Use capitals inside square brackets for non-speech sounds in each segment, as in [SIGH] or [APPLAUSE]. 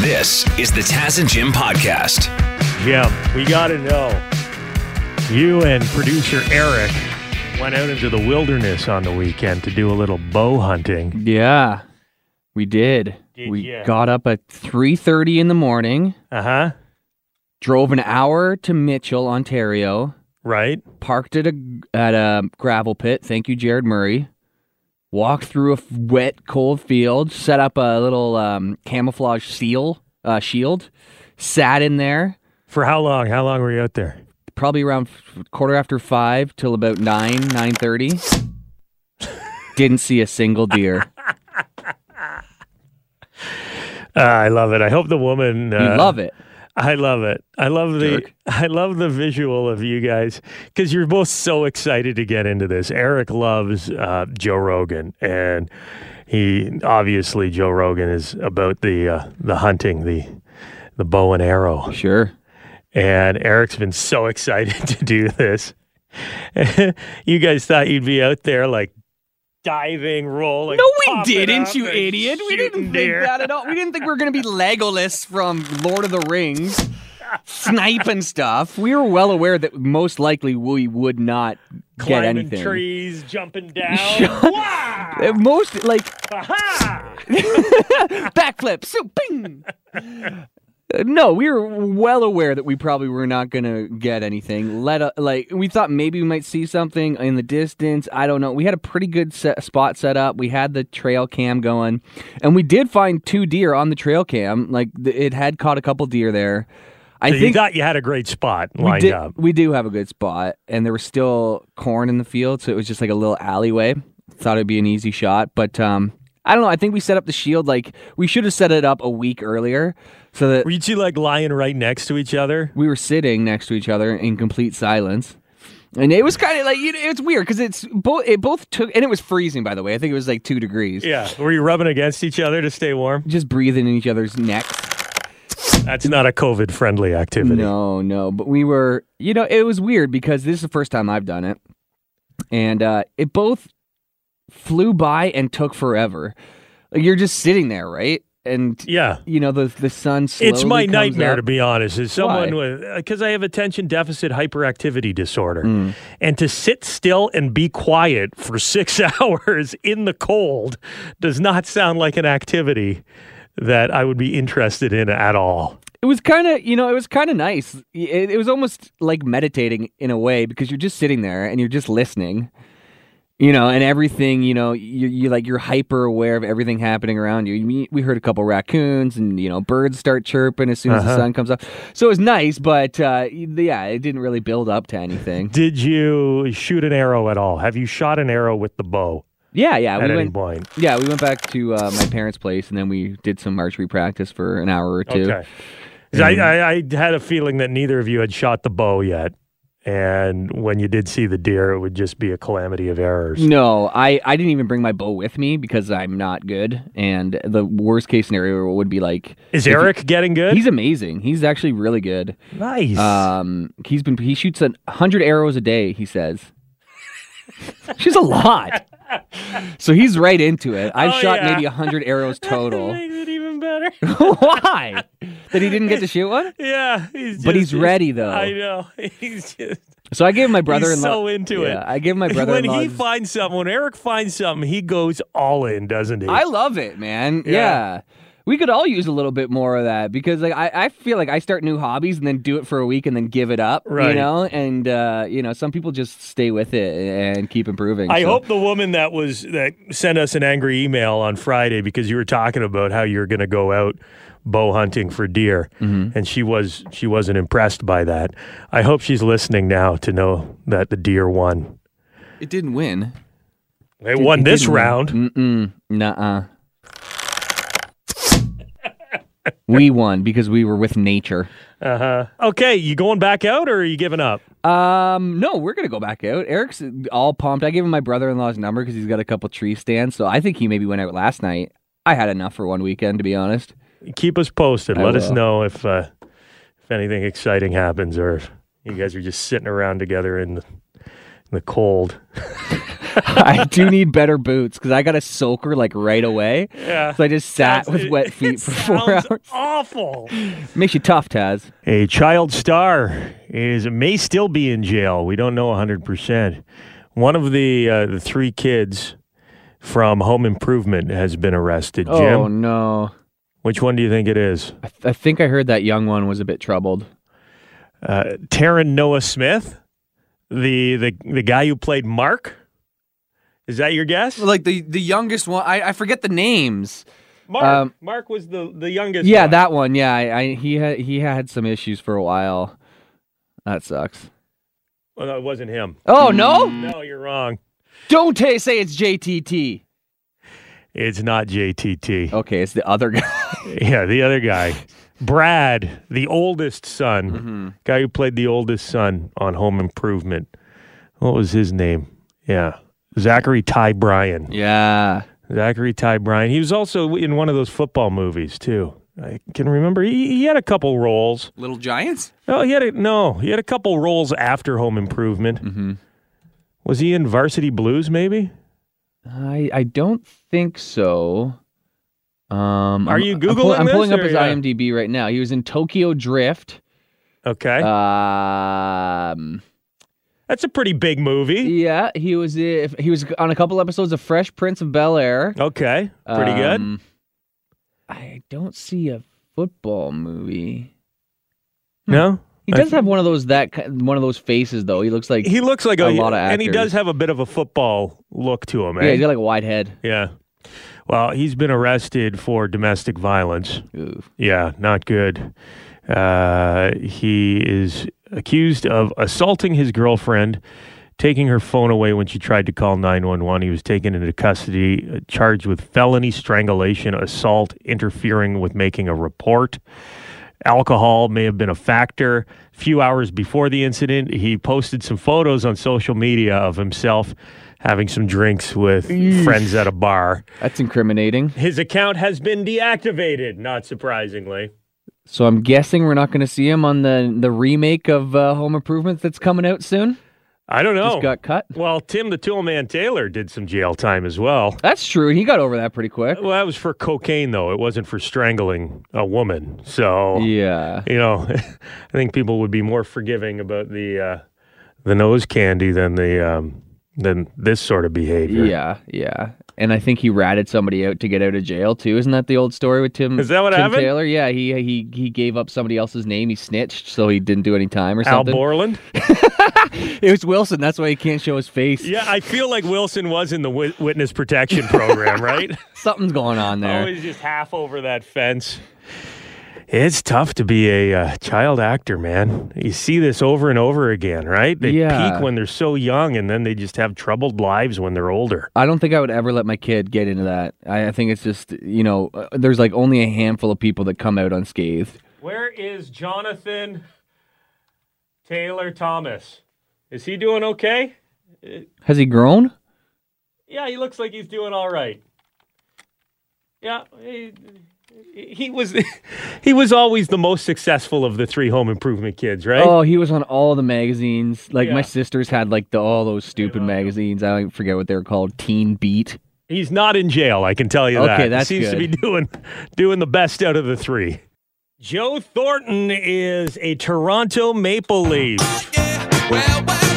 This is the Taz and Jim podcast. Jim, we got to know. You and producer Eric went out into the wilderness on the weekend to do a little bow hunting. Yeah, we did. Did we ya? got up at 3:30 in the morning, Uh huh. drove an hour to Mitchell, Ontario, Right. parked at a at a gravel pit. Thank you, Jared Murray. Walked through a f- wet, cold field, set up a little um, camouflage seal uh, shield, sat in there For how long? How long were you out there? probably around f- quarter after five till about nine nine thirty. Didn't see a single deer. Uh, [LAUGHS] I love it. I hope the woman. Uh, You love it. I love it. I love the. Jerk. [LAUGHS] I love the visual of you guys because you're both so excited to get into this. Eric loves uh, Joe Rogan, and he obviously Joe Rogan is about the uh, the hunting, the the bow and arrow. Sure. and Eric's been so [LAUGHS] excited to do this. [LAUGHS] you guys thought you'd be out there like diving, rolling. No, we didn't, you idiot. We didn't think deer. that at all. We didn't think we were going to be [LAUGHS] Legolas from Lord of the Rings, sniping stuff. We were well aware that most likely we would not get Climbing anything. trees, jumping [LAUGHS] down. Uh, Most like [LAUGHS] backflip, so bing. No, we were well aware that we probably were not going to get anything. Let uh, like we thought maybe we might see something in the distance. I don't know. We had a pretty good set, spot set up. We had the trail cam going, and we did find two deer on the trail cam. Like th- it had caught a couple deer there. I So you thought you had a great spot we did, up. we do have a good spot, and there was still corn in the field, so it was just like a little alleyway. Thought it'd be an easy shot, but um, I don't know. I think we set up the shield like we should have set it up a week earlier, so that Were you two like lying right next to each other? we were sitting next to each other in complete silence. And it was kind of like it's weird because it's both. It both took, and it was freezing. By the way, I think it was like two degrees. Yeah. Were you rubbing against each other to stay warm? Just breathing in each other's necks. That's not a COVID friendly activity. No, no. But we were, you know, it was weird because this is the first time I've done it. And uh, it both flew by and took forever. Like you're just sitting there, right? And, Yeah. you know, the, the sun slowly It's my nightmare, up. to be honest. As someone Why? with, because I have attention deficit hyperactivity disorder. Mm. And to sit still and be quiet for six [LAUGHS] hours in the cold does not sound like an activity that I would be interested in at all. It was kind of, you know, it was kind of nice. It, it was almost like meditating in a way because you're just sitting there and you're just listening, you know, and everything, you know, you you like you're hyper aware of everything happening around you. We heard a couple raccoons and you know birds start chirping as soon as the Uh-huh. sun comes up. So it was nice, but uh, yeah, it didn't really build up to anything. [LAUGHS] Did you shoot an arrow at all? Have you shot an arrow with the bow Yeah, yeah, at we went. point? Yeah, we went back to uh, my parents' place and then we did some archery practice for an hour or two. Okay. I, I, I had a feeling that neither of you had shot the bow yet. And when you did see the deer, it would just be a calamity of errors. No, I, I didn't even bring my bow with me because I'm not good. And the worst case scenario would be like Is Eric getting good? he's amazing. He's actually really good. nice. Um, he's been he shoots a hundred arrows a day. He says, [LAUGHS] "She's a lot." So he's right into it. I've Oh, shot yeah. maybe a hundred arrows [LAUGHS] total. Makes it even better. [LAUGHS] Why? That he didn't get to shoot one? yeah, he's But just- he's ready though. I know. He's just So I gave my brother in law. so into yeah, it. I give my brother when in law. he finds something, when Eric finds something, he goes all in, doesn't he? I love it, man. Yeah. Yeah. We could all use a little bit more of that because like I, I feel like I start new hobbies and then do it for a week and then give it up. Right. You know? And uh, you know, some people just stay with it and keep improving. I so- hope the woman that was that sent us an angry email on Friday because you were talking about how you're going to go out bow hunting for deer, Mm-hmm. and she was she wasn't impressed by that. I hope she's listening now to know that the deer won. it didn't win. They won It this round. Mm-mm. Nuh-uh. We won because we were with nature. Uh huh. Okay, you going back out or are you giving up? Um, no, we're gonna go back out. Eric's all pumped. I gave him my brother-in-law's number because he's got a couple tree stands. So I think he maybe went out last night. I had enough for one weekend, to be honest. Keep us posted. I Let us know if uh, if anything exciting happens or if you guys are just sitting around together in the in the cold. [LAUGHS] [LAUGHS] I do need better boots because I got a soaker like right away. Yeah. So I just sat Sounds- with wet feet it for four hours. Awful. Makes you tough, Taz. A child star is may still be in jail. We don't know 100%. One of the uh, the three kids from Home Improvement has been arrested. Jim, Oh no. which one do you think it is? I, th- I think I heard that young one was a bit troubled. Uh, Taran Noah Smith, the the the guy who played Mark. Is that your guess? Like the the youngest one, I, I forget the names. Mark. um, Mark was the the youngest. Yeah, one. that one. Yeah, I, I he had he had some issues for a while. That sucks. Well, no, it wasn't him. Oh no! No, you're wrong. Don't ta say it's JTT. It's not JTT. Okay, it's the other guy. [LAUGHS] Yeah, the other guy, Brad, the oldest son, Mm-hmm. guy who played the oldest son on Home Improvement. What was his name? Yeah, Zachary Ty Bryan. yeah. Zachary Ty Bryan. He was also in one of those football movies too. I can remember. He, he had a couple roles. Little Giants. Oh, he had a, no. He had a couple roles after Home Improvement. Mm-hmm. Was he in Varsity Blues? Maybe. I I don't think so. Um, Are I'm- you I'm, pull- Googling I'm pulling up his yeah? IMDb right now. He was in Tokyo Drift. Okay, Um, that's a pretty big movie. yeah, he was i- he was on a couple episodes of Fresh Prince of Bel Air. Okay, pretty good. Um, I don't see a football movie. No, He does have one of those that one of those faces though. He looks like he looks like a, a lot of actors. and he does have a bit of a football look to him. yeah, Eh? he's got like a wide head. yeah. Well, he's been arrested for domestic violence. Ooh. Yeah, not good. Uh, he is accused of assaulting his girlfriend, taking her phone away when she tried to call 911. He was taken into custody, uh, charged with felony strangulation, assault, interfering with making a report. Alcohol may have been a factor. A few hours before the incident, he posted some photos on social media of himself having some drinks with friends at a bar. That's incriminating. His account has been deactivated, not surprisingly. So I'm guessing we're not going to see him on the the remake of uh, Home Improvement that's coming out soon. I don't know. Just got cut. Well, Tim the Toolman Taylor did some jail time as well. That's true. He got over that pretty quick. Well, that was for cocaine, though. It wasn't for strangling a woman. So, Yeah. you know, [LAUGHS] I think people would be more forgiving about the uh, the nose candy than the um, than this sort of behavior. Yeah, yeah. And I think he ratted somebody out to get out of jail too. Isn't that the old story with Tim? Is that what Tim happened? Taylor? Yeah, he he he gave up somebody else's name. He snitched, so he didn't do any time or something. Al. Borland. [LAUGHS] It was Wilson. That's why he can't show his face. Yeah, I feel like Wilson was in the wi- witness protection program, right? [LAUGHS] Something's going on there. Always just half over that fence. It's tough to be a uh, child actor, man. You see this over and over again, right? They Yeah. peak when they're so young, and then they just have troubled lives when they're older. I don't think I would ever let my kid get into that. I, I think it's just you know, uh, there's like only a handful of people that come out unscathed. Where is Jonathan Taylor Thomas? Is he doing okay? Has he grown? Yeah, he looks like he's doing all right. Yeah, he, he was [LAUGHS] he was always the most successful of the three home improvement kids, right? Oh, he was on all the magazines. Like Yeah. my sisters had like the all those stupid magazines. I forget what they were called. Teen Beat. He's not in jail, I can tell you that. Okay, that's he seems to be doing doing the best out of the three. Joe Thornton is a Toronto Maple Leaf. Well, well,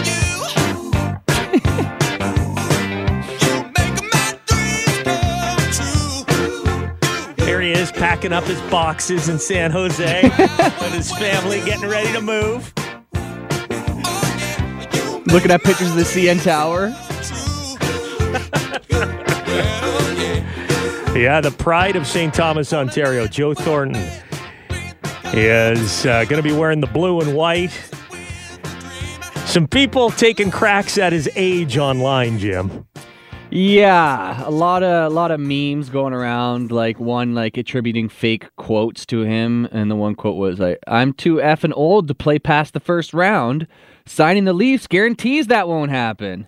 is packing up his boxes in San Jose with his family getting ready to move. Looking at pictures of the CN Tower. Yeah, the pride of St. Thomas, Ontario, Joe Thornton is uh, going to be wearing the blue and white. Some people taking cracks at his age online, Jim. Yeah, a lot of a lot of memes going around. Like one like attributing fake quotes to him, and the one quote was like, "I'm too effing old to play past the first round. Signing the Leafs guarantees that won't happen."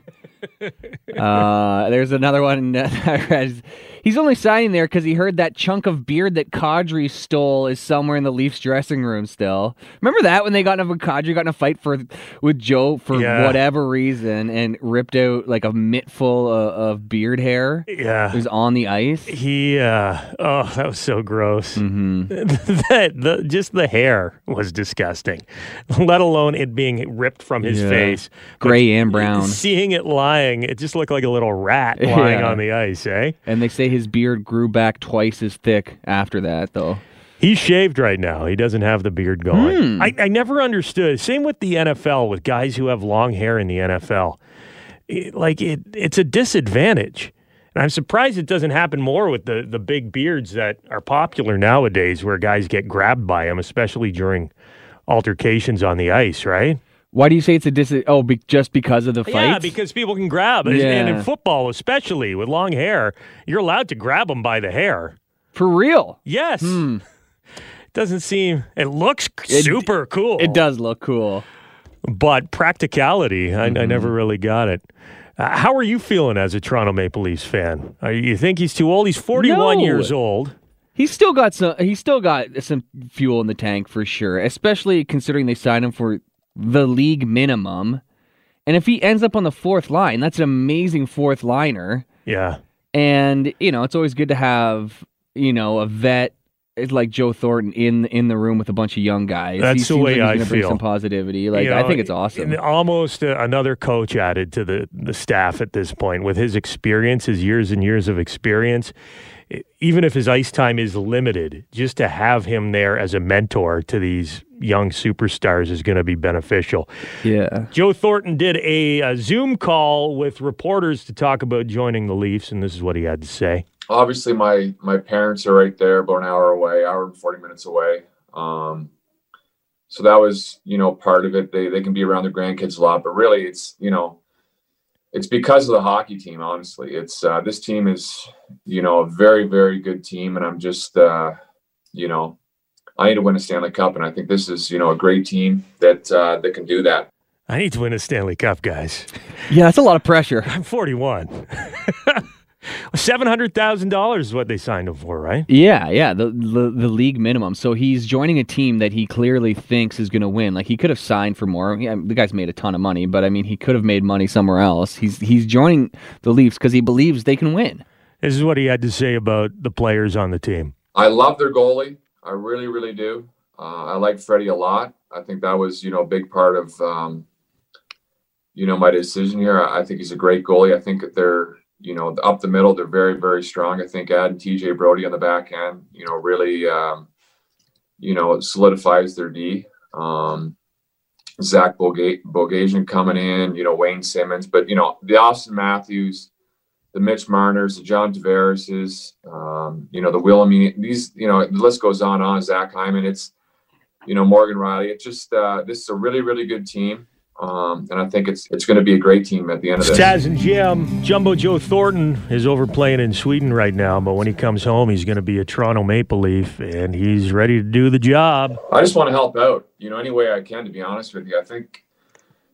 Uh, there's another one that I read. He's only signing there because he heard that chunk of beard that Kadri stole is somewhere in the Leafs dressing room still. Remember that when they got in a Kadri got in a fight for with Joe for Yeah. whatever reason and ripped out like a mitt full of, of beard hair. Yeah. It was on the ice. He, uh, oh, that was so gross. hmm [LAUGHS] that the just the hair was disgusting, let alone it being ripped from his Yeah. face. But Gray and brown. Seeing it lying, it just looked like a little rat [LAUGHS] lying Yeah. on the ice, eh? And they say his beard grew back twice as thick after that, though. He's shaved right now. He doesn't have the beard going. Hmm. I, I never understood. Same with the NFL, with guys who have long hair in the NFL. It- like it, it's a disadvantage. And I'm surprised it doesn't happen more with the, the big beards that are popular nowadays, where guys get grabbed by them, especially during altercations on the ice, right? Why do you say it's a dis? Oh, be- just because of the fight? Yeah, because people can grab. And in football, especially with long hair, you're allowed to grab them by the hair. for real. Yes. Hmm. Doesn't seem, it looks It- super cool. It does look cool. but practicality, I, I Mm-hmm. never really got it. Uh, how are you feeling as a Toronto Maple Leafs fan? Are you think he's too old? He's 41 No. years old. He's still got some. He's still got some fuel in the tank for sure. Especially considering they signed him for the league minimum. And if he ends up on the fourth line, that's an amazing fourth liner. Yeah. And you know, it's always good to have you know a vet like Joe Thornton in in the room with a bunch of young guys. That's he the way like he's I feel. some positivity. Like You I think it's awesome. Almost uh, another coach added to the, the staff at this point with his experience, his years and years of experience. Even if his ice time is limited, just to have him there as a mentor to these young superstars is going to be beneficial. Yeah. Joe Thornton did a, a Zoom call with reporters to talk about joining the Leafs, and this is what he had to say. obviously my my parents are right there about an hour away hour and 40 minutes away um so that was you know part of it they they can be around their grandkids a lot but really it's you know it's because of the hockey team honestly it's uh this team is you know a very very good team and i'm just uh you know i need to win a stanley cup and i think this is you know a great team that uh that can do that I need to win a Stanley Cup, guys. Yeah, that's a lot of pressure. I'm 41. [LAUGHS] $700,000 is what they signed him for, right? Yeah, yeah, the, the the league minimum. So he's joining a team that he clearly thinks is going to win. Like he could have signed for more. Yeah, the guy's made a ton of money, but I mean, he could have made money somewhere else. He's he's joining the Leafs because he believes they can win. This is what he had to say about the players on the team. I love their goalie. I really, really do. Uh, I like Freddie a lot. I think that was, you know, a big part of, um, you know, my decision here. I, I think he's a great goalie. I think that they're, you know, up the middle, they're very, very strong. I think adding TJ Brodie on the back end, you know, really, um, you know, solidifies their D. Um, Zach Boga- Bogosian coming in, you know, Wayne Simmonds, but you know, the Auston Matthews, the Mitch Marners, the John Tavares's, um, you know, the Wilhelmine, these, you know, the list goes on and on. Zach Hyman, it's, you know, Morgan Rielly. It's just uh, this is a really, really good team, um, and I think it's it's going to be a great team at the end of this. Taz and Jim. Jumbo Joe Thornton is over playing in Sweden right now, but when he comes home, he's going to be a Toronto Maple Leaf, and he's ready to do the job. I just want to help out, you know, any way I can. To be honest with you, I think,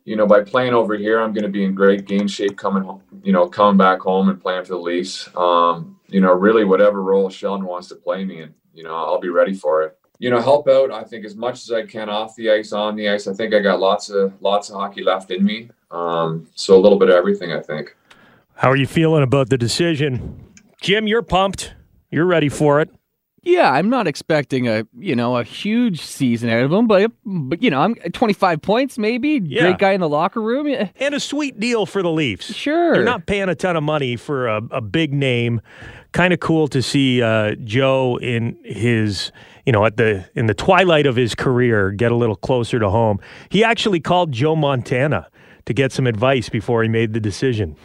you know, by playing over here, I'm going to be in great game shape coming home. You know, coming back home and playing for the Leafs. Um, you know, really, whatever role Sheldon wants to play me in, you know, I'll be ready for it. You know, help out. I think as much as I can off the ice, on the ice. I think I got lots of lots of hockey left in me. Um, so a little bit of everything. I think. How are you feeling about the decision? Jim, you're pumped. You're ready for it. Yeah, I'm not expecting a you know a huge season out of him, but but you know I'm 25 points maybe. Yeah. Great guy in the locker room. And a sweet deal for the Leafs. Sure. They're not paying a ton of money for a, a big name. Kind of cool to see uh, Joe in his, you know, at the in the twilight of his career, get a little closer to home. He actually called Joe Montana to get some advice before he made the decision.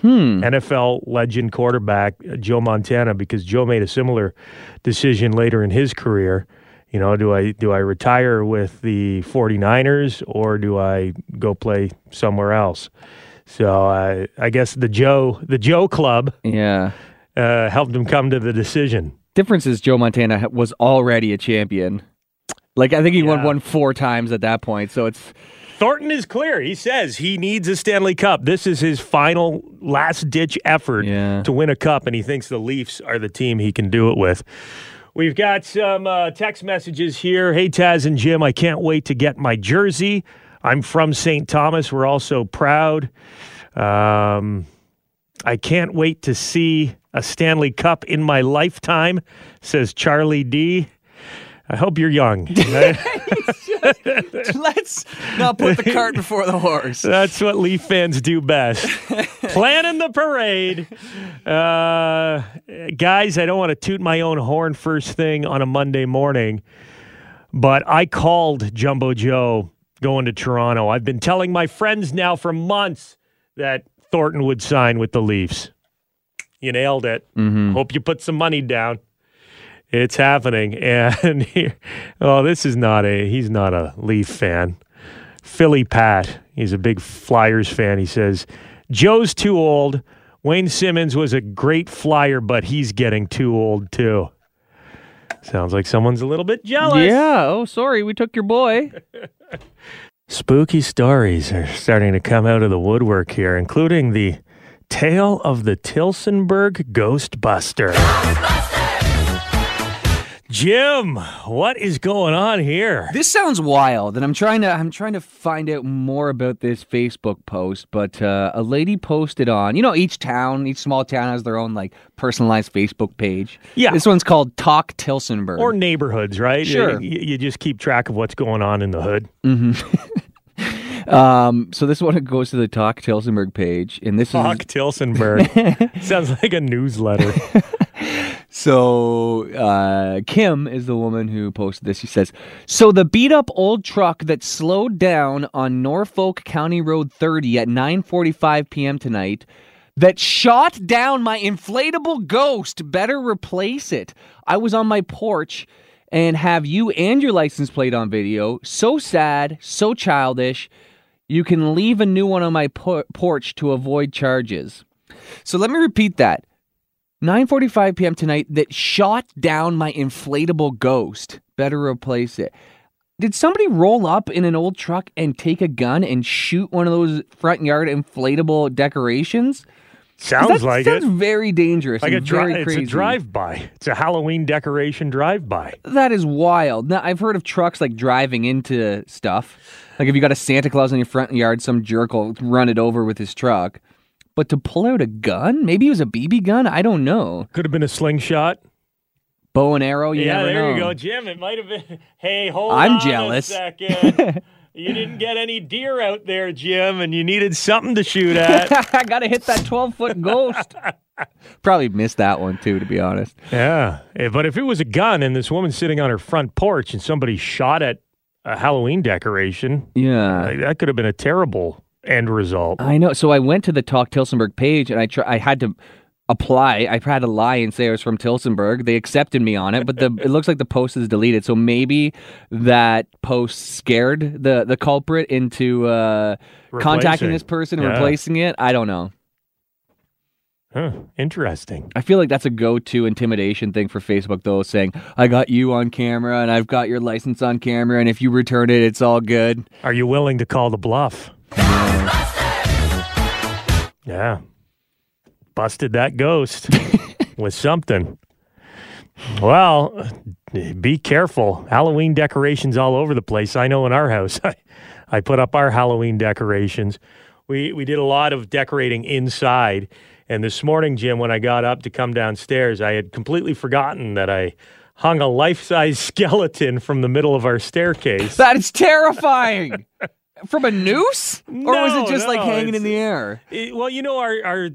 NFL legend quarterback uh, Joe Montana, because Joe made a similar decision later in his career. You know, do I do I retire with the 49ers or do I go play somewhere else? So uh, I guess the Joe the Joe Club yeah. uh, helped him come to the decision. Difference is Joe Montana was already a champion. Like I think he won Yeah. one four times at that point. So it's Thornton is clear. He says he needs a Stanley Cup. This is his final, last ditch effort Yeah. to win a cup, and he thinks the Leafs are the team he can do it with. We've got some uh, text messages here. Hey, Taz and Jim, I can't wait to get my jersey. I'm from St. Thomas. We're all so proud. Um, I can't wait to see a Stanley Cup in my lifetime, says Charlie D. I hope you're young. [LAUGHS] Let's not put the cart before the horse. That's what Leaf fans do best. [LAUGHS] Planning the parade. Uh, guys, I don't want to toot my own horn first thing on a Monday morning, but I called Jumbo Joe going to Toronto. I've been telling my friends now for months that Thornton would sign with the Leafs. You nailed it. Mm-hmm. Hope you put some money down. It's happening. [LAUGHS] And here, oh, this is not a, he's not a Leaf fan. Philly Pat. He's a big Flyers fan. He says, Joe's too old. Wayne Simmonds was a great flyer, but he's getting too old too. Sounds like someone's a little bit jealous. Yeah. Oh, sorry. We took your boy. [LAUGHS] Spooky stories are starting to come out of the woodwork here, including the tale of the Tillsonburg Ghostbuster. Jim, what is going on here? This sounds wild, and I'm trying to I'm trying to find out more about this Facebook post. But uh, a lady posted on, you know, each town, each small town has their own like personalized Facebook page. Yeah. this one's called Talk Tillsonburg. Or neighborhoods, right? Sure. You, you just keep track of what's going on in the hood. [LAUGHS] um, so this one [LAUGHS] goes to the Talk Tillsonburg page, and this Talk is Tillsonburg. [LAUGHS] Sounds like a newsletter. [LAUGHS] So uh, Kim is the woman who posted this. She says, "So the beat up old truck that slowed down on Norfolk County Road 30 at 9:45 p.m. tonight." That shot down my inflatable ghost. Better replace it. I was on my porch and have you and your license plate on video. So sad, so childish. You can leave a new one on my por- porch to avoid charges. So let me repeat that. 9:45 p.m. tonight that shot down my inflatable ghost. Better replace it. Did somebody roll up in an old truck and take a gun and shoot one of those front yard inflatable decorations? Sounds that like sounds it. very dangerous. Like a dri- it's a drive-by. It's a Halloween decoration drive-by. That is wild. Now I've heard of trucks like driving into stuff. Like if you got a Santa Claus in your front yard, some jerk will run it over with his truck. But to pull out a gun, maybe it was a BB gun. I don't know. Could have been a slingshot. Bow and arrow. You yeah, there you go, Jim. It might have been. Hey, hold on. I'm on jealous. a second. [LAUGHS] you didn't get any deer out there, Jim, and you needed something to shoot at. [LAUGHS] I gotta hit that 12 foot ghost. [LAUGHS] Probably missed that one too, to be honest. yeah, Eh, but if it was a gun and this woman's sitting on her front porch and somebody shot at a Halloween decoration, Yeah. uh, that could have been a terrible end result. I know. So I went to the Talk Tillsonburg page and I try, I had to apply. I had to lie and say I was from Tillsonburg. They accepted me on it, but the it looks like the post is deleted. So maybe that post scared the the culprit into uh, contacting this person and Yeah. replacing it. I don't know. Huh, interesting. I feel like that's a go-to intimidation thing for Facebook, though, saying I got you on camera and I've got your license on camera, and if you return it, it's all good. Are you willing to call the bluff? Yeah. Busted that ghost [LAUGHS] with something. Well, be careful. Halloween decorations all over the place. I know in our house, [LAUGHS] I, I put up our Halloween decorations. We we did a lot of decorating inside. And this morning, Jim, when I got up to come downstairs, I had completely forgotten that I hung a life-size [LAUGHS] skeleton from the middle of our staircase. That is terrifying. [LAUGHS] From a noose, or was it just like hanging in the air? It- well, you know our our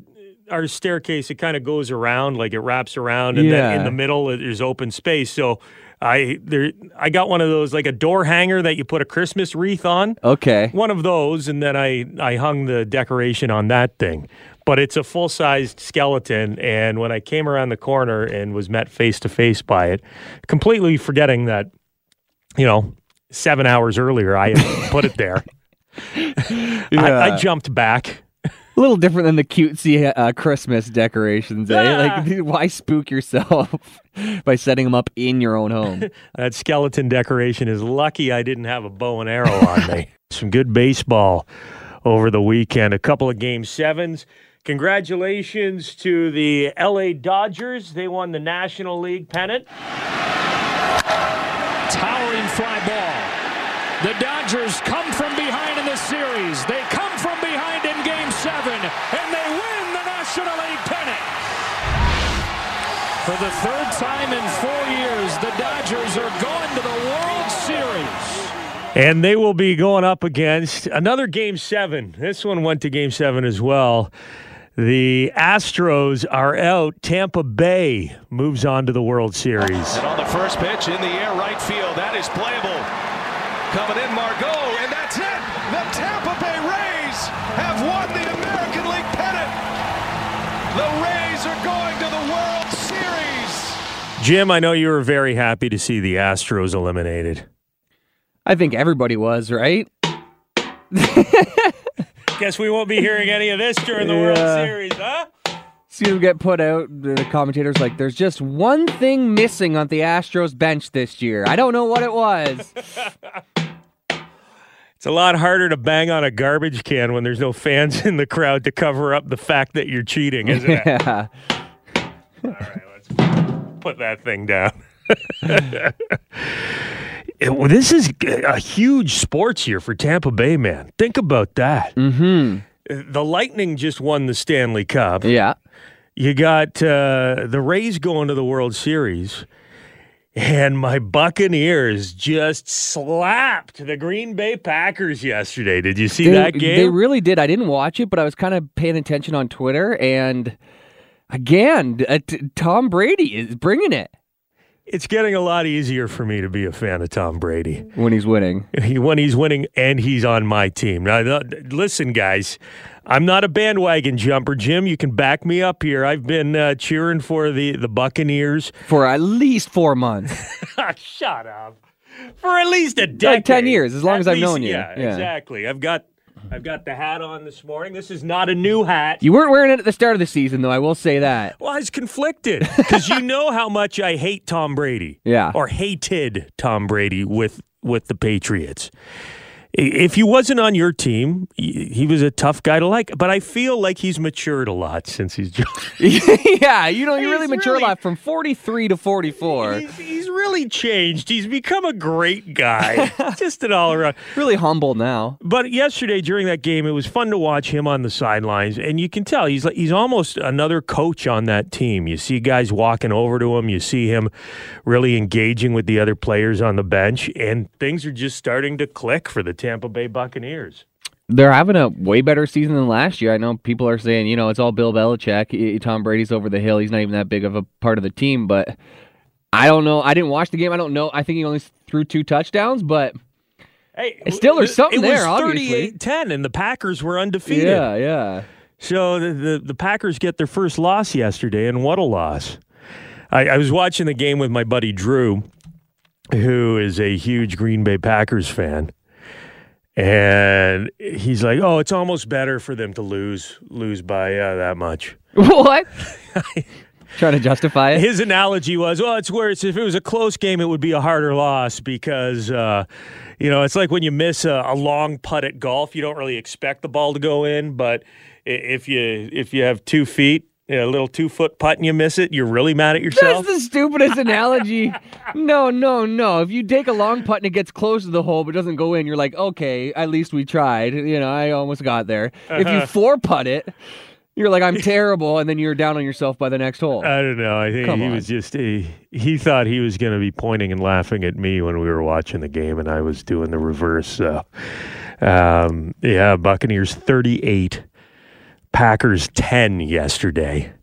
our staircase it kind of goes around like it wraps around and then in the middle there's open space. So I there I got one of those like a door hanger that you put a Christmas wreath on. Okay. One of those and then I I hung the decoration on that thing. But it's a full-sized skeleton and when I came around the corner and was met face to face by it, completely forgetting that you know, 7 hours earlier I had [LAUGHS] put it there. I, I jumped back. A little different than the cutesy uh, Christmas decorations, eh? Like, [LAUGHS] why spook yourself [LAUGHS] by setting them up in your own home? That skeleton decoration is lucky I didn't have a bow and arrow on me. Some good baseball over the weekend. A couple of game sevens. Congratulations to the LA Dodgers. They won the National League pennant. towering fly ball. The Dodgers come from behind in the series. They come from behind in game seven, and they win the National League pennant. For the third time in four years, the Dodgers are going to the World Series. And they will be going up against another game seven. This one went to game seven as well. The Astros are out. Tampa Bay moves on to the World Series. And on the first pitch in the air, right field, that is playable. Coming in, Margot, and that's it. The Tampa Bay Rays have won the American League pennant. The Rays are going to the World Series. Jim, I know you were very happy to see the Astros eliminated. I think everybody was, right? [LAUGHS] Guess we won't be hearing any of this during the World Series, huh? See them get put out. The commentators like, there's just one thing missing on the Astros bench this year. I don't know what it was. [LAUGHS] It's a lot harder to bang on a garbage can when there's no fans in the crowd to cover up the fact that you're cheating, isn't it? [LAUGHS] yeah. All right, let's put that thing down. [LAUGHS] It- well, this is a huge sports year for Tampa Bay, man. Think about that. Mm-hmm. The Lightning just won the Stanley Cup. Yeah. You got uh, the Rays going to the World Series. And my Buccaneers just slapped the Green Bay Packers yesterday. Did you see They, that game? they really did. I didn't watch it, but I was kind of paying attention on Twitter. And again, uh, t- Tom Brady is bringing it it's getting a lot easier for me to be a fan of Tom Brady. when he's winning. He, when he's winning and he's on my team. Now, listen, guys, I'm not a bandwagon jumper. Jim, you can back me up here. I've been uh, cheering for the, the Buccaneers. For at least four months. [LAUGHS] Shut up. For at least a decade. 10 years, as long At as I've least- known you. Yeah, Yeah. exactly. I've got I've got the hat on this morning. This is not a new hat. You weren't wearing it at the start of the season, though. I will say that. Well, I was conflicted because you know how much I hate Tom Brady. Yeah. Or hated Tom Brady with with the Patriots. If he wasn't on your team, he was a tough guy to like. But I feel like he's matured a lot since he's [LAUGHS] joined. [LAUGHS] yeah, you know, you really matured really- a lot from 43 to 44. He's, he's really changed. He's become a great guy. [LAUGHS] Just an all around. Really humble now. But yesterday during that game, it was fun to watch him on the sidelines, and you can tell he's like he's almost another coach on that team. You see guys walking over to him, you see him really engaging with the other players on the bench, and things are just starting to click for the Tampa Bay Buccaneers. They're having a way better season than last year. I know people are saying, you know, it's all Bill Belichick. Tom Brady's over the hill. He's not even that big of a part of the team, but I don't know. I didn't watch the game. I don't know. I think he only threw two touchdowns, but Hey, Still, there's something it there, was obviously. 38-10, and the Packers were undefeated. yeah, yeah. So the, the, the Packers get their first loss yesterday, and what a loss. I, I was watching the game with my buddy Drew, who is a huge Green Bay Packers fan. And he's like, "Oh, it's almost better for them to lose lose by uh, that much." [LAUGHS] what? [LAUGHS] Trying to justify it. His analogy was, "Well, it's worse. if it was a close game, it would be a harder loss because, uh, you know, it's like when you miss a, a long putt at golf, you don't really expect the ball to go in, but if you if you have two feet, know, a little two foot putt and you miss it, you're really mad at yourself." That's the stupidest analogy. No, no, no. If you take a long putt and it gets close to the hole but doesn't go in, you're like, okay, at least we tried. You know, I almost got there. If Uh-huh. you four putt it, you're like, I'm terrible, and then you're down on yourself by the next hole. I don't know. I think Come he on. was just he, he thought he was going to be pointing and laughing at me when we were watching the game, and I was doing the reverse. So, um, yeah, Buccaneers thirty-eight, Packers ten yesterday.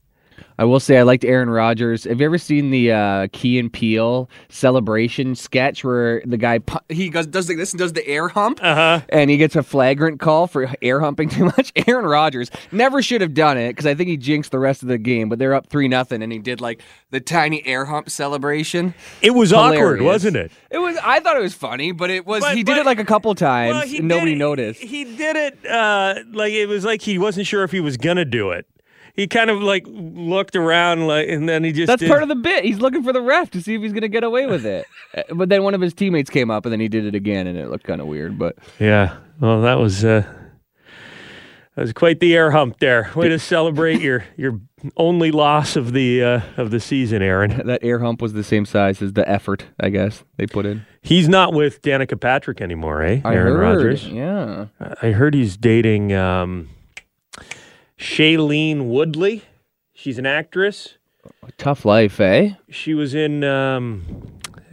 I will say I liked Aaron Rodgers. Have you ever seen the uh, Key and Peele celebration sketch where the guy he goes does like this and does the air hump, Uh-huh. and he gets a flagrant call for air humping [LAUGHS] too much? Aaron Rodgers never should have done it because I think he jinxed the rest of the game. But they're up three nothing, and he did like the tiny air hump celebration. It was awkward, wasn't it? It was. I thought it was funny, but it was. But- he did it like a couple times, Well, and nobody it- noticed. He did it uh, like it was like he wasn't sure if he was gonna do it. He kind of like looked around, like, and then he just That's did- part of the bit. He's looking for the ref to see if he's going to get away with it. [LAUGHS] Uh, but then one of his teammates came up and then he did it again and it looked kind of weird. But Yeah. Well, that was uh, that was quite the air hump there. Way to celebrate your your only loss of the uh, of the season, Aaron. [LAUGHS] that air hump was the same size as the effort, I guess, they put in. He's not with Danica Patrick anymore, eh? I Aaron. Rodgers. Yeah. I heard he's dating um, Shailene Woodley. She's an actress. Tough life, eh? She was in um,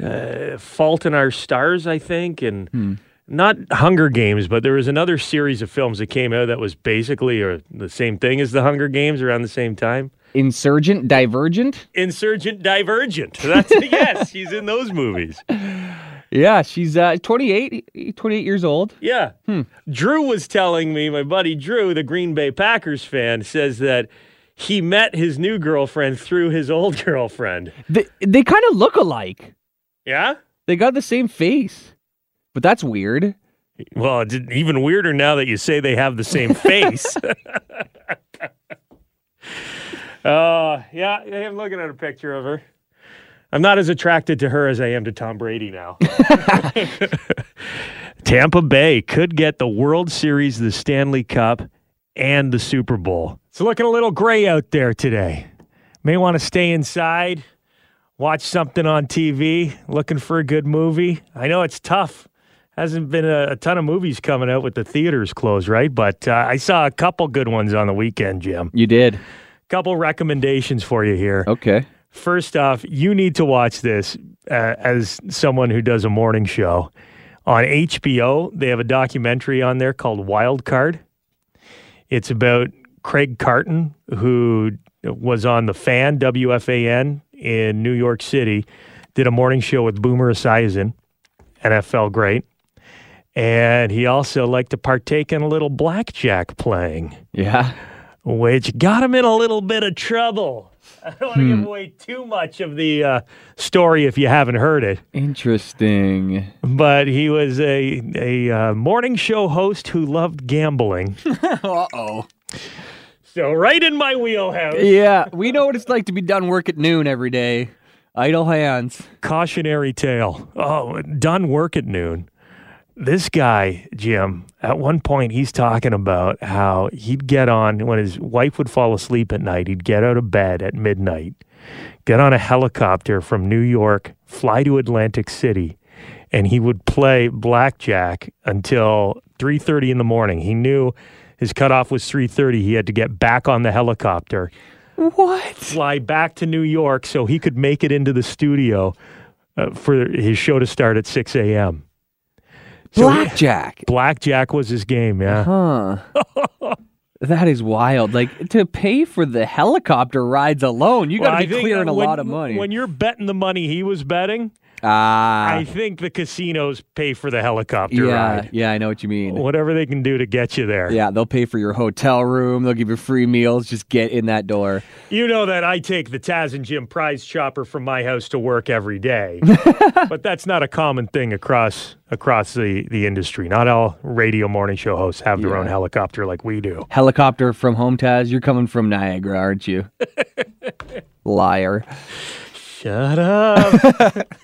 uh, Fault in Our Stars, I think, and Hmm. not Hunger Games, but there was another series of films that came out that was basically or the same thing as the Hunger Games around the same time. Insurgent, divergent. Insurgent Divergent. That's [LAUGHS] yes, she's in those movies. Yeah, she's uh, 28, 28 years old. Yeah. Drew was telling me, my buddy Drew, the Green Bay Packers fan, says that he met his new girlfriend through his old [LAUGHS] girlfriend. They, they kind of look alike. Yeah? They got the same face. But that's weird. Well, it's even weirder now that you say they have the same [LAUGHS] face. [LAUGHS] uh, yeah, I'm looking at a picture of her. I'm not as attracted to her as I am to Tom Brady now. [LAUGHS] [LAUGHS] Tampa Bay could get the World Series, the Stanley Cup, and the Super Bowl. It's looking a little gray out there today. May want to stay inside, watch something on TV, looking for a good movie. I know it's tough. Hasn't been a, a ton of movies coming out with the theaters closed, right? But uh, I saw a couple good ones on the weekend, Jim. You did. Couple recommendations for you here. Okay. First off, you need to watch this uh, as someone who does a morning show. On HBO, they have a documentary on there called Wild Card. It's about Craig Carton, who was on the fan, WFAN, in New York City, did a morning show with Boomer Esiason, NFL great. And he also liked to partake in a little blackjack playing Yeah. which got him in a little bit of trouble. [LAUGHS] I don't want to give away too much of the uh, story if you haven't heard it, Interesting. but he was a a uh, morning show host who loved gambling. [LAUGHS] uh oh. So right in my wheelhouse. Yeah, we know what it's like to be done work at noon every day. Idle hands. Cautionary tale. Oh, done work at noon. This guy, Jim, at one point he's talking about how he'd get on when his wife would fall asleep at night, he'd get out of bed at midnight, get on a helicopter from New York, fly to Atlantic City, and he would play blackjack until 3:30 in the morning. He knew his cutoff was 3:30. He had to get back on the helicopter What? fly back to New York so he could make it into the studio uh, for his show to start at 6 a.m. So he- Blackjack. blackjack was his game, yeah. Huh. [LAUGHS] that is wild. Like to pay for the helicopter rides alone, you got to be think clearing a lot of money. When you're betting the money he was betting, Ah, I think the casinos pay for the helicopter yeah, ride. yeah, I know what you mean. Whatever they can do to get you there. Yeah, they'll pay for your hotel room. They'll give you free meals. Just get in that door. You know that I take the Taz and Jim prize chopper from my house to work every day. [LAUGHS] but that's not a common thing across across the, the industry. Not all radio morning show hosts have their own helicopter like we do. Helicopter from home, Taz. You're coming from Niagara, aren't you? [LAUGHS] Liar. Shut up. [LAUGHS]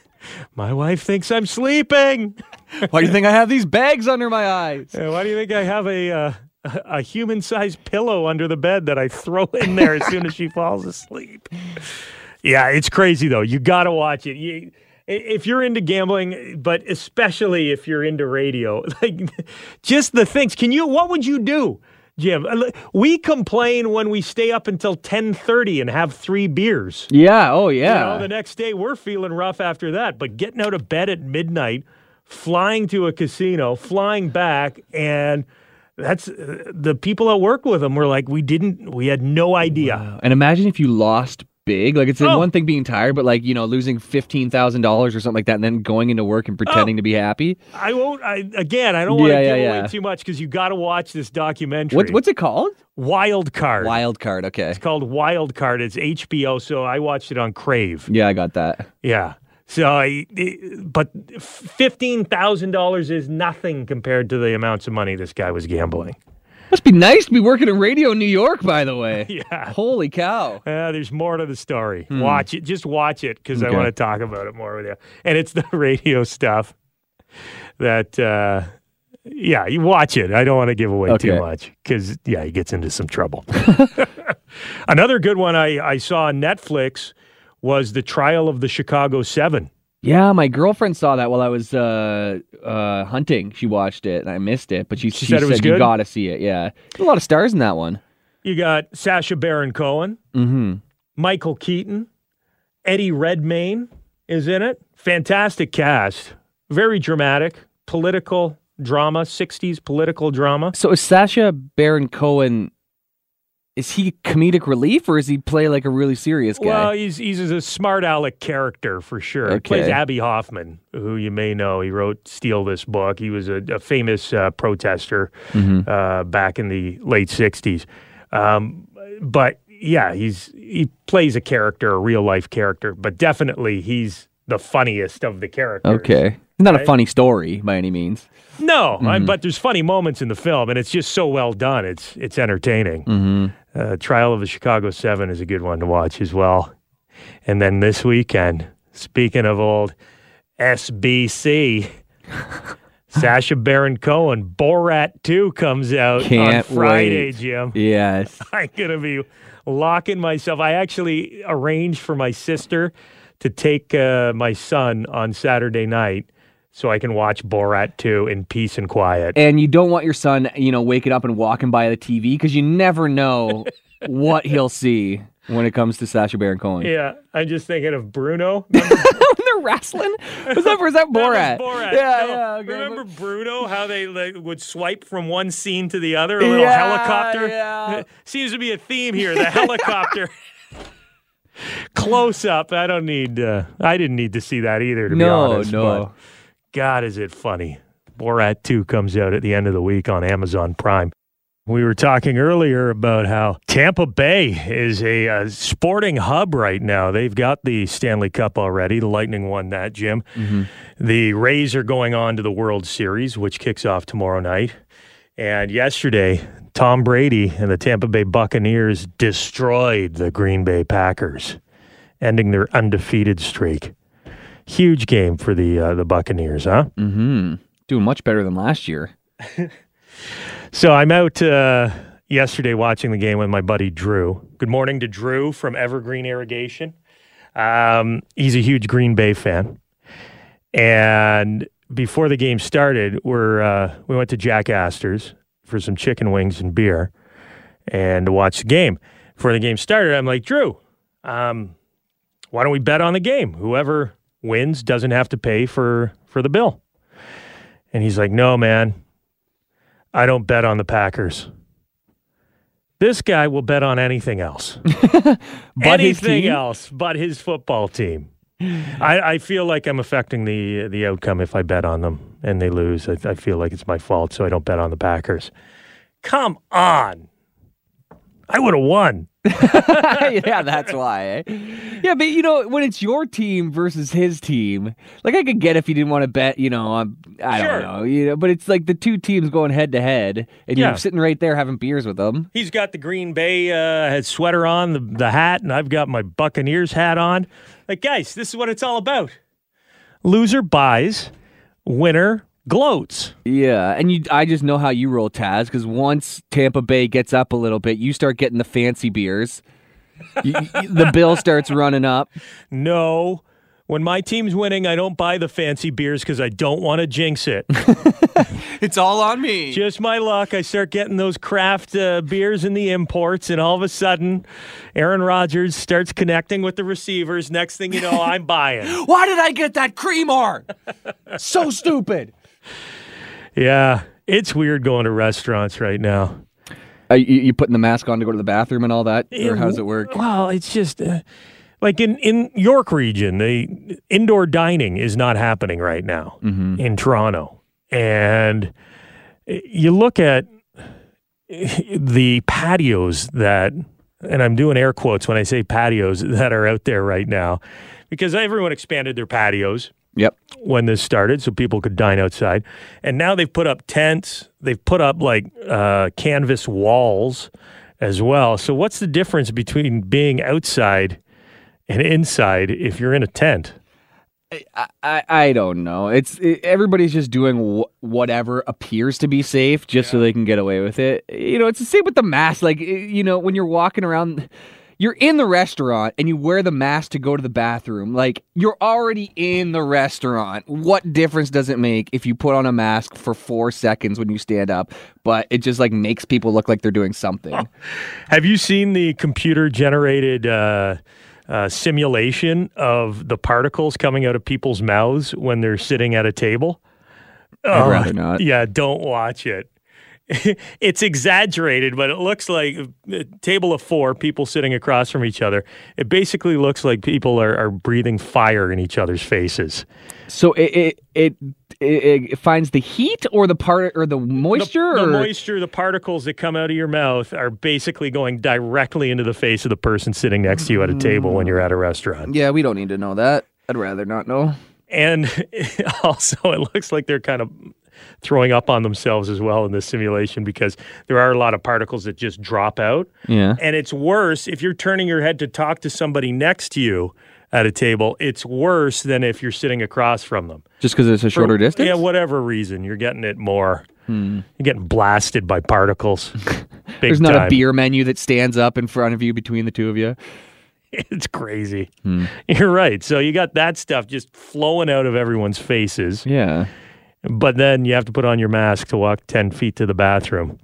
my wife thinks I'm sleeping. [LAUGHS] Why do you think I have these bags under my eyes? Uh, Why do you think I have a uh, a human sized pillow under the bed that I throw in there as soon as she falls asleep? Yeah, it's crazy though. You got to watch it. You, if you're into gambling, but especially if you're into radio, [LAUGHS] like just the things. Can you? What would you do, Jim? Uh, We complain when we stay up until ten thirty and have three beers. Yeah. Oh, You yeah. know, the next day we're feeling rough after that. But getting out of bed at midnight, flying to a casino, flying back, and that's uh, the people that work with them were like, we didn't, we had no idea. And imagine if you lost big. Like it's Oh. one thing being tired, but like you know losing fifteen thousand dollars or something like that, and then going into work and pretending oh. to be happy. I won't. I again, I don't want to Yeah, give yeah. away too much because you got to watch this documentary. What, what's it called? Wild Card? Wild card. Okay. It's called Wild Card. It's HBO, so I watched it on Crave. Yeah, I got that. Yeah. So, I, but fifteen thousand dollars is nothing compared to the amounts of money this guy was gambling. Must be nice to be working in radio in New York, by the way. [LAUGHS] Yeah. Holy cow. Uh, there's more to the story. Watch it. Just watch it because I want to talk about it more with you. And it's the [LAUGHS] radio stuff that, uh, yeah, you watch it. I don't want to give away too much because, yeah, he gets into some trouble. [LAUGHS] Another good one I, I saw on Netflix was the trial of the Chicago Seven. Yeah, my girlfriend saw that while I was uh, uh, hunting. She watched it and I missed it, but she, she, said it was you good? gotta see it. Yeah, There's a lot of stars in that one. You got Sacha Baron Cohen, Mm-hmm. Michael Keaton, Eddie Redmayne is in it. Fantastic cast. Very dramatic, political drama, 60s political drama. So is Sacha Baron Cohen? Is he comedic relief or is he play like a really serious guy? Well, he's he's a smart aleck character for sure. He plays Abbie Hoffman, who you may know. He wrote "Steal This Book." He was a, a famous uh, protester Mm-hmm. uh, back in the late '60s. Um, but yeah, he's he plays a character, a real life character. But definitely, he's the funniest of the characters. okay, not a funny story by any means. No, Mm-hmm. but there's funny moments in the film, and it's just so well done. It's it's entertaining. Mm-hmm. Uh, Trial of the Chicago Seven is a good one to watch as well. And then this weekend, speaking of old SBC, [LAUGHS] Sacha Baron Cohen, Borat 2 comes out Can't on Friday, wait. Jim. Yes. [LAUGHS] I'm going to be locking myself. I actually arranged for my sister to take uh, my son on Saturday night so I can watch Borat 2 in peace and quiet. and you don't want your son, you know, waking up and walking by the TV because you never know [LAUGHS] what he'll see when it comes to Sacha Baron Cohen. Yeah, I'm just thinking of Bruno. [LAUGHS] when they're wrestling, was that was that Borat? [LAUGHS] That was Borat. Yeah, No, yeah. Okay. Remember Bruno? How they like, would swipe from one scene to the other? A little Yeah, helicopter. yeah. Seems to be a theme here. The helicopter. Close up. I don't need. Uh, I didn't need to see that either. To be honest. no. but God, is it funny? Borat 2 comes out at the end of the week on Amazon Prime. We were talking earlier about how Tampa Bay is a, uh sporting hub right now. They've got the Stanley Cup already. The Lightning won that, Jim. The Rays are going on to the World Series, which kicks off tomorrow night. And yesterday, Tom Brady and the Tampa Bay Buccaneers destroyed the Green Bay Packers, ending their undefeated streak. Huge game for the uh, the Buccaneers, huh? Mm-hmm. Doing much better than last year. [LAUGHS] So I'm out uh, yesterday watching the game with my buddy Drew. Good morning to Drew from Evergreen Irrigation. Um, he's a huge Green Bay fan, and before the game started, we're uh, we went to Jack Astor's for some chicken wings and beer, and to watch the game. Before the game started, I'm like Drew, um, why don't we bet on the game? Whoever wins doesn't have to pay for for the bill. And he's like, No, man. I don't bet on the Packers. This guy will bet on anything else. [LAUGHS] But anything else but his football team. I, I feel like I'm affecting the the outcome if I bet on them and they lose. I, I feel like it's my fault, so I don't bet on the Packers. Come on. I would have won. [LAUGHS] yeah, that's why. Eh? Yeah, but you know, when it's your team versus his team, like I could get if you didn't want to bet, you know, on, I Sure. don't know, you know, but it's like the two teams going head to head, and Yeah. you're sitting right there having beers with them. He's got the Green Bay uh, sweater on, the, the hat, and I've got my Buccaneers hat on. Like, guys, this is what it's all about. Loser buys, winner gloats. Yeah, and you, I just know how you roll, Taz, because once Tampa Bay gets up a little bit, you start getting the fancy beers. You- you- the bill starts running up. No. When my team's winning, I don't buy the fancy beers because I don't want to jinx it. [LAUGHS] It's all on me. Just my luck. I start getting those craft uh, beers and the imports, and all of a sudden, Aaron Rodgers starts connecting with the receivers. Next thing you know, I'm buying. [LAUGHS] Why did I get that creamer? [LAUGHS] so stupid. Yeah, it's weird going to restaurants right now. Uh, you, you putting the mask on to go to the bathroom and all that, or how does it work? Well, it's just uh, like in in York region, the indoor dining is not happening right now in Toronto, and you look at [LAUGHS] the patios that, and I'm doing air quotes when I say patios [LAUGHS] that are out there right now, because everyone expanded their patios. Yep. when this started so people could dine outside. And now they've put up tents, they've put up like uh, canvas walls as well. So, what's the difference between being outside and inside if you're in a tent? I, I, I don't know. It's it, everybody's just doing wh- whatever appears to be safe just so they can get away with it. You know, it's the same with the mask. Like, you know, when you're walking around, you're in the restaurant and you wear the mask to go to the bathroom. Like, you're already in the restaurant. What difference does it make if you put on a mask for four seconds when you stand up? But it just like makes people look like they're doing something. [LAUGHS] Have you seen the computer generated uh, uh, simulation of the particles coming out of people's mouths when they're sitting at a table? I'd rather not. Yeah, don't watch it. [LAUGHS] it's exaggerated, but it looks like a table of four people sitting across from each other. It basically looks like people are, are breathing fire in each other's faces. So it it, it it finds the heat or the part or the moisture The, the or moisture, the particles that come out of your mouth are basically going directly into the face of the person sitting next to you at a table when mm. you're at a restaurant. Yeah, we don't need to know that. I'd rather not know. And [LAUGHS] also, it looks like they're kind of throwing up on themselves as well in this simulation because there are a lot of particles that just drop out. Yeah. And it's worse if you're turning your head to talk to somebody next to you at a table. It's worse than if you're sitting across from them. Just because it's a shorter For- distance? Yeah, whatever reason, you're getting it more. Hmm. You're getting blasted by particles. [LAUGHS] There's not time. a beer menu that stands up in front of you between the two of you. [LAUGHS] It's crazy. Hmm. You're right. So you got that stuff just flowing out of everyone's faces. Yeah. But then you have to put on your mask to walk 10 feet to the bathroom.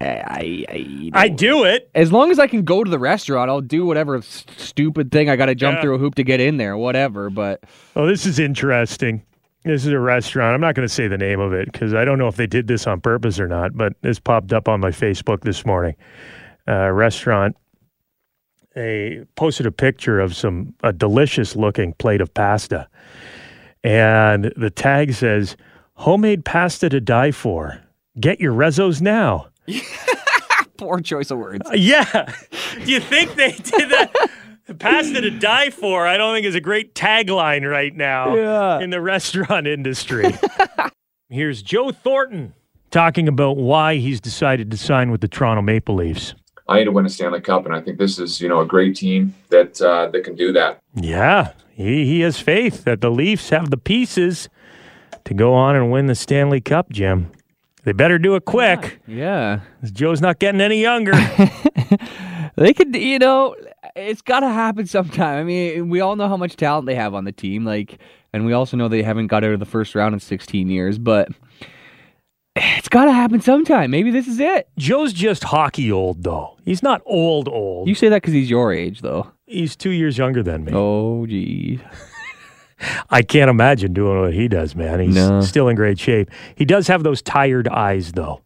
I, I, I do it. as long as I can go to the restaurant, I'll do whatever s- stupid thing I got to jump Yeah. through a hoop to get in there, whatever. But Oh, this is interesting. This is a restaurant. I'm not going to say the name of it because I don't know if they did this on purpose or not, but this popped up on my Facebook this morning. Uh, restaurant. They posted a picture of some a delicious looking plate of pasta, and the tag says "homemade pasta to die for." Get your rezos now. [LAUGHS] poor choice of words. Uh, yeah. Do you think they did that? [LAUGHS] Pasta to die for, I don't think is a great tagline right now Yeah. in the restaurant industry. Here's Joe Thornton talking about why he's decided to sign with the Toronto Maple Leafs. I need to win a Stanley Cup, and I think this is you know a great team that uh, that can do that. Yeah, he, he has faith that the Leafs have the pieces to go on and win the Stanley Cup, Jim. They better do it quick. Yeah, Joe's not getting any younger. [LAUGHS] They could, you know, it's got to happen sometime. I mean, we all know how much talent they have on the team, like, and we also know they haven't got out of the first round in 16 years, but it's got to happen sometime. Maybe this is it. Joe's just hockey old, though. He's not old, old. You say that because he's your age, though. He's two years younger than me. Oh, gee. I can't imagine doing what he does, man. He's No. still in great shape. He does have those tired eyes, though,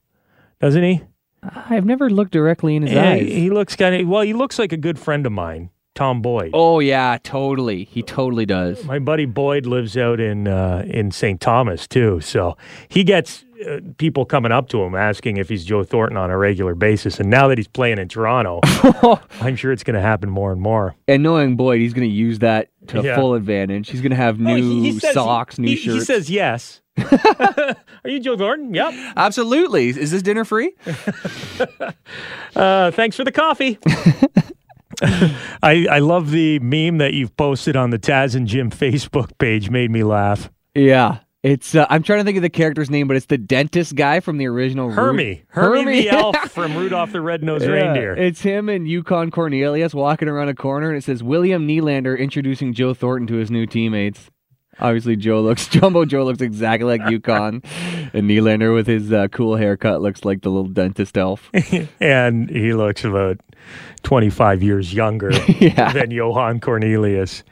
doesn't he? I've never looked directly in his Yeah, eyes. He looks kind of well. He looks like a good friend of mine, Tom Boyd. oh, yeah, totally. He totally does. My buddy Boyd lives out in uh, in St. Thomas too, so he gets uh, people coming up to him asking if he's Joe Thornton on a regular basis. And now that he's playing in Toronto, [LAUGHS] I'm sure it's going to happen more and more. And knowing Boyd, he's going to use that to Yeah. full advantage. He's going to have Oh, new he- he socks, new he, shirts. He says yes. [LAUGHS] [LAUGHS] Are you Joe Thornton? Yep. Absolutely. Is this dinner free? Uh, thanks for the coffee. I I love the meme that you've posted on the Taz and Jim Facebook page. Made me laugh. Yeah. It's uh, I'm trying to think of the character's name, but it's the dentist guy from the original Ru- Hermie, Hermie, the elf [LAUGHS] from Rudolph the Red-Nosed Yeah, Reindeer. It's him and Yukon Cornelius walking around a corner, and it says William Nylander introducing Joe Thornton to his new teammates. Obviously, Joe looks [LAUGHS] Jumbo Joe looks exactly like Yukon, and Nylander with his uh, cool haircut looks like the little dentist elf. [LAUGHS] and he looks about 25 years younger [LAUGHS] Yeah. than Johan Cornelius.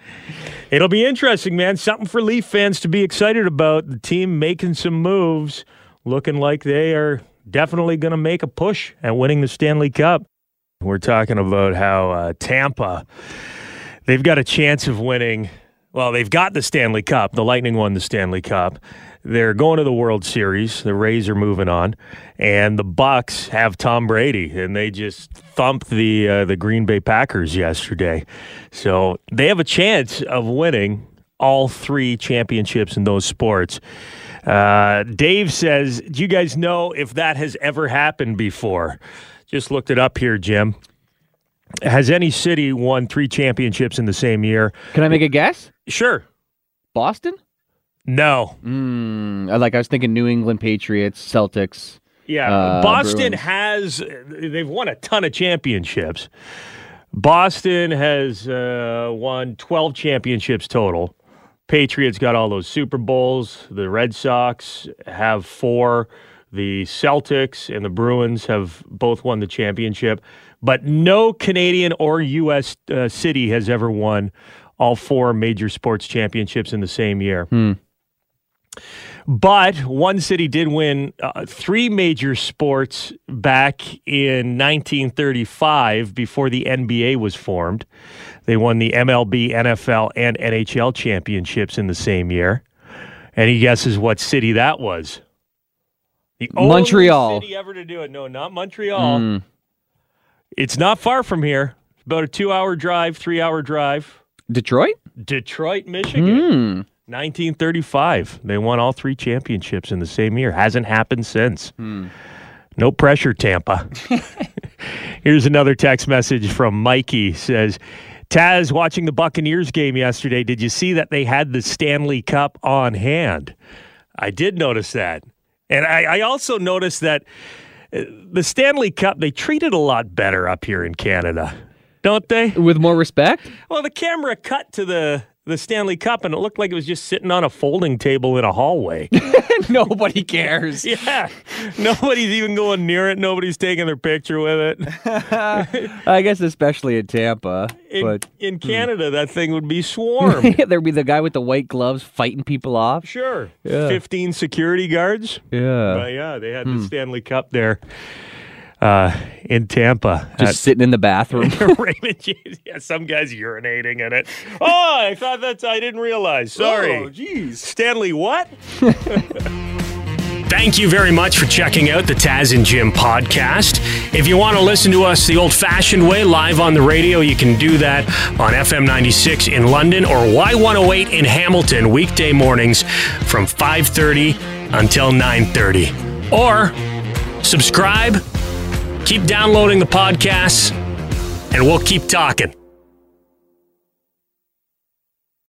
It'll be interesting, man. Something for Leaf fans to be excited about. The team making some moves, looking like they are definitely going to make a push at winning the Stanley Cup. We're talking about how uh, Tampa, they've got a chance of winning. Well, they've got the Stanley Cup. The Lightning won the Stanley Cup. They're going to the World Series. The Rays are moving on, and the Bucks have Tom Brady, and they just thumped the uh, the Green Bay Packers yesterday. So they have a chance of winning. all three championships in those sports. Uh, Dave says, Do you guys know if that has ever happened before? Just looked it up here, Jim. Has any city won three championships in the same year? Can I make a guess? Sure. Boston? No. Mm, like I was thinking New England Patriots, Celtics. Yeah, Uh, Boston Bruins. has they've won a ton of championships. Boston has uh, won 12 championships total. Patriots got all those Super Bowls. The Red Sox have four. The Celtics and the Bruins have both won the championship, but no Canadian or U.S. Uh, city has ever won all four major sports championships in the same year. But one city did win uh, three major sports back in 1935 before the NBA was formed. They won the MLB, NFL, and NHL championships in the same year. Any guesses what city that was? The only Montreal. city ever to do it. No, not Montreal. Mm. It's not far from here. About a two-hour drive, three-hour drive. Detroit? Detroit, Michigan. Mm. 1935. They won all three championships in the same year. Hasn't happened since. No pressure, Tampa. [LAUGHS] Here's another text message from Mikey. Says, Taz, watching the Buccaneers game yesterday, did you see that they had the Stanley Cup on hand? I did notice that. And I, I also noticed that the Stanley Cup, they treat it a lot better up here in Canada, don't they? With more respect? Well, the camera cut to the the Stanley Cup, and it looked like it was just sitting on a folding table in a hallway. [LAUGHS] Nobody cares. [LAUGHS] yeah, nobody's even going near it. Nobody's taking their picture with it. [LAUGHS] I guess especially in Tampa. In, but in hmm. Canada, that thing would be swarmed. there'd be the guy with the white gloves fighting people off. sure, Yeah. fifteen security guards. Yeah. But yeah, they had the hmm. Stanley Cup there uh, in Tampa. Just sitting in the bathroom. [LAUGHS] Raymond James. Yeah, some guys urinating in it. Oh, I thought that's. I didn't realize. Sorry. Oh, jeez. Stanley, what? [LAUGHS] Thank you very much for checking out the Taz and Jim podcast. If you want to listen to us the old fashioned way, live on the radio, you can do that on FM 96 in London or Y108 in Hamilton, weekday mornings from 5.30 until 9.30. Or subscribe, keep downloading the podcasts, and we'll keep talking.